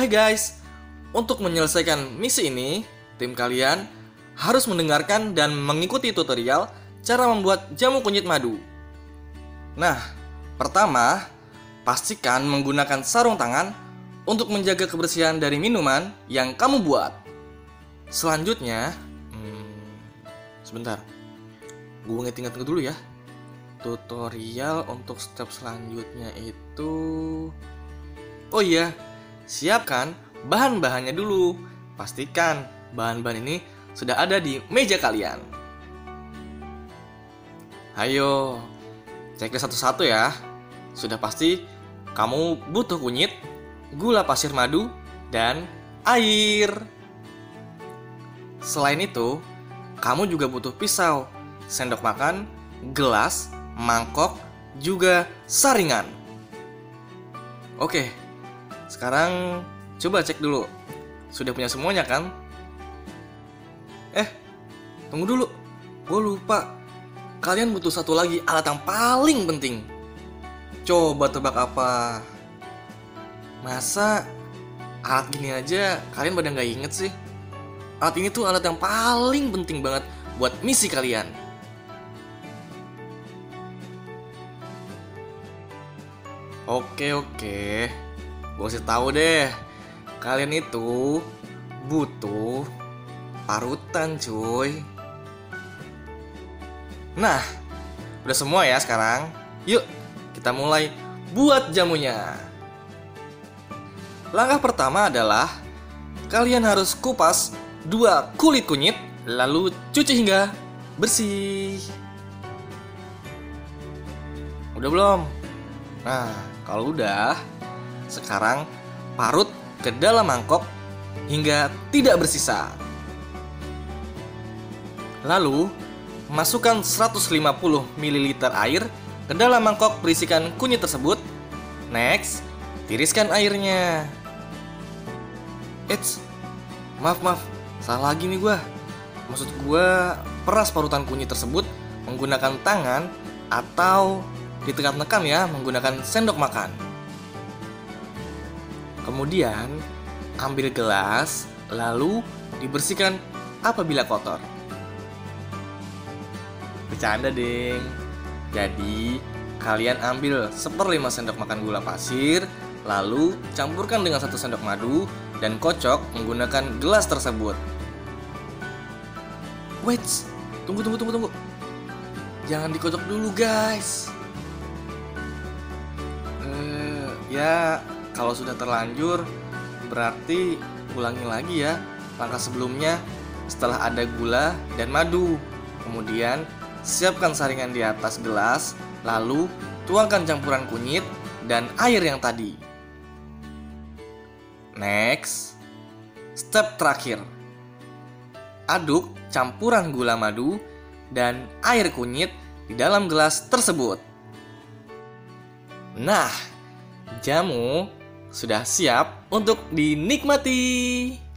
Hai guys, untuk menyelesaikan misi ini, tim kalian harus mendengarkan dan mengikuti tutorial cara membuat jamu kunyit madu. Nah, pertama, pastikan menggunakan sarung tangan untuk menjaga kebersihan dari minuman yang kamu buat. Selanjutnya, hmm, sebentar, gue nginget-inget dulu ya. Tutorial untuk step selanjutnya itu, oh iya, siapkan bahan-bahannya dulu. Pastikan bahan-bahan ini sudah ada di meja kalian. Ayo, cek satu-satu ya. Sudah pasti kamu butuh kunyit, gula pasir madu, dan air. Selain itu, kamu juga butuh pisau, sendok makan, gelas, mangkok, juga saringan. Oke, sekarang coba cek dulu. Sudah punya semuanya kan? Eh, tunggu dulu. Gue lupa. Kalian butuh satu lagi alat yang paling penting. Coba tebak apa? Masa alat gini aja kalian pada nggak inget sih? Alat ini tuh alat yang paling penting banget buat misi kalian. Oke oke, gue kasih tahu deh. Kalian itu butuh parutan cuy. Nah, udah semua ya sekarang. Yuk, kita mulai buat jamunya. Langkah pertama adalah kalian harus kupas dua kulit kunyit, lalu cuci hingga bersih. Udah belum? Nah, kalau udah, sekarang parut ke dalam mangkok hingga tidak bersisa. Lalu, masukkan 150 ml air ke dalam mangkok berisikan kunyit tersebut. Next, tiriskan airnya. Eits, maaf maaf, salah lagi nih gua. Maksud gua peras parutan kunyit tersebut menggunakan tangan atau ditekan-tekan ya menggunakan sendok makan. Kemudian, ambil gelas, lalu dibersihkan apabila kotor. Bercanda, ding. Jadi, kalian ambil seperlima sendok makan gula pasir, lalu campurkan dengan satu sendok madu dan kocok menggunakan gelas tersebut. Wait, tunggu tunggu tunggu tunggu. Jangan dikocok dulu, guys. Eh, ya, kalau sudah terlanjur berarti ulangi lagi ya langkah sebelumnya setelah ada gula dan madu. Kemudian siapkan saringan di atas gelas, lalu tuangkan campuran kunyit dan air yang tadi. Next, step terakhir. Aduk campuran gula madu dan air kunyit di dalam gelas tersebut. Nah, jamu sudah siap untuk dinikmati.